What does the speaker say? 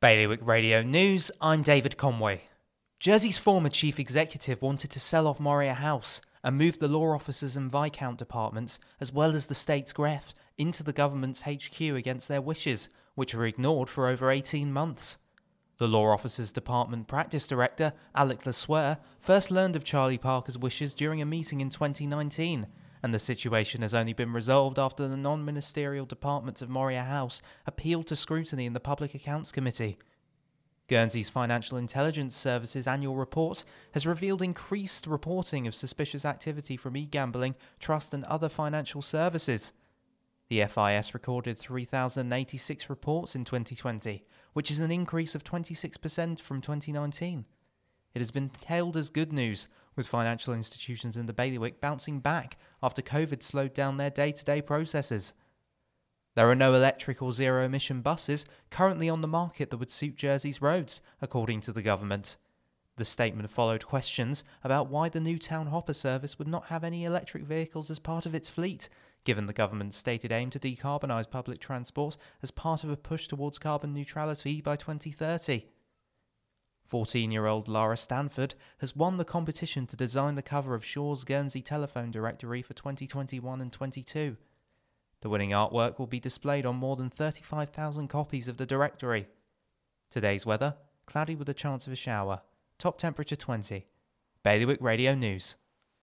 Bailiwick Radio News, I'm David Conway. Jersey's former chief executive wanted to sell off Morier House and move the law officers and Viscount departments, as well as the state's Greffe, into the government's HQ against their wishes, which were ignored for over 18 months. The Law Officers Department Practice Director, Alec LeSueur, first learned of Charlie Parker's wishes during a meeting in 2019 and the situation has only been resolved after the non ministerial departments of Morier House appealed to scrutiny in the Public Accounts Committee. Guernsey's Financial Intelligence Service's annual report has revealed increased reporting of suspicious activity from e gambling, trust, and other financial services. The FIS recorded 3,086 reports in 2020, which is an increase of 26% from 2019. It has been hailed as good news, with financial institutions in the bailiwick bouncing back after COVID slowed down their day to day processes. There are no electric or zero emission buses currently on the market that would suit Jersey's roads, according to the government. The statement followed questions about why the new town hopper service would not have any electric vehicles as part of its fleet, given the government's stated aim to decarbonise public transport as part of a push towards carbon neutrality by 2030. 14 year old Lara Stanford has won the competition to design the cover of Sure's Guernsey telephone directory for 2021 and 22. The winning artwork will be displayed on more than 35,000 copies of the directory. Today's weather cloudy with a chance of a shower, top temperature 20. Bailiwick Radio News.